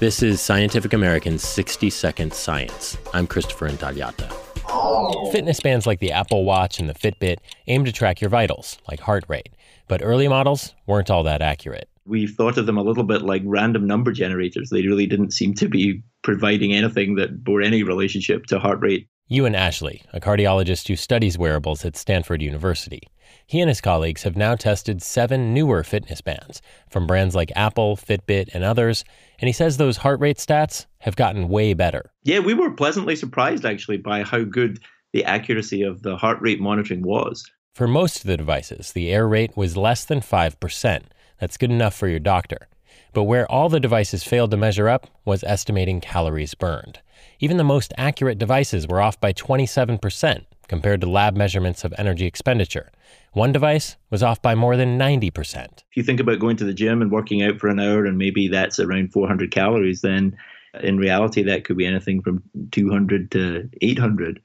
This is Scientific American's 60 Second Science. I'm Christopher Intagliata. Fitness bands like the Apple Watch and the Fitbit aim to track your vitals, like heart rate. But early models weren't all that accurate. We thought of them a little bit like random number generators. They really didn't seem to be providing anything that bore any relationship to heart rate. Euan Ashley, a cardiologist who studies wearables at Stanford University. He and his colleagues have now tested seven newer fitness bands from brands like Apple, Fitbit, and others, and he says those heart rate stats have gotten way better. Yeah, we were pleasantly surprised actually by how good the accuracy of the heart rate monitoring was. For most of the devices, the error rate was less than 5%. That's good enough for your doctor. But where all the devices failed to measure up was estimating calories burned. Even the most accurate devices were off by 27% compared to lab measurements of energy expenditure. One device was off by more than 90%. If you think about going to the gym and working out for an hour and maybe that's around 400 calories, then in reality that could be anything from 200 to 800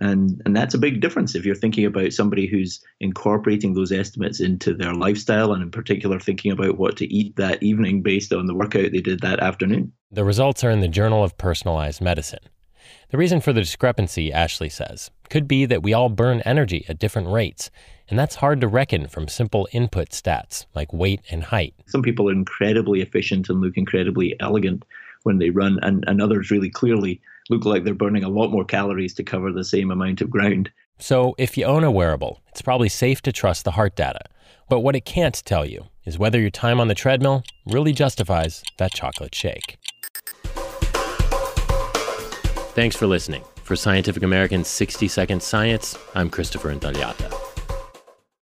and and that's a big difference if you're thinking about somebody who's incorporating those estimates into their lifestyle and in particular thinking about what to eat that evening based on the workout they did that afternoon. The results are in the journal of personalized medicine. The reason for the discrepancy ashley says could be that we all burn energy at different rates and that's hard to reckon from simple input stats like weight and height. Some people are incredibly efficient and look incredibly elegant when they run and, and others really clearly look like they're burning a lot more calories to cover the same amount of ground. So, if you own a wearable, it's probably safe to trust the heart data. But what it can't tell you is whether your time on the treadmill really justifies that chocolate shake. Thanks for listening. For Scientific American's 60 Second Science, I'm Christopher Intagliata.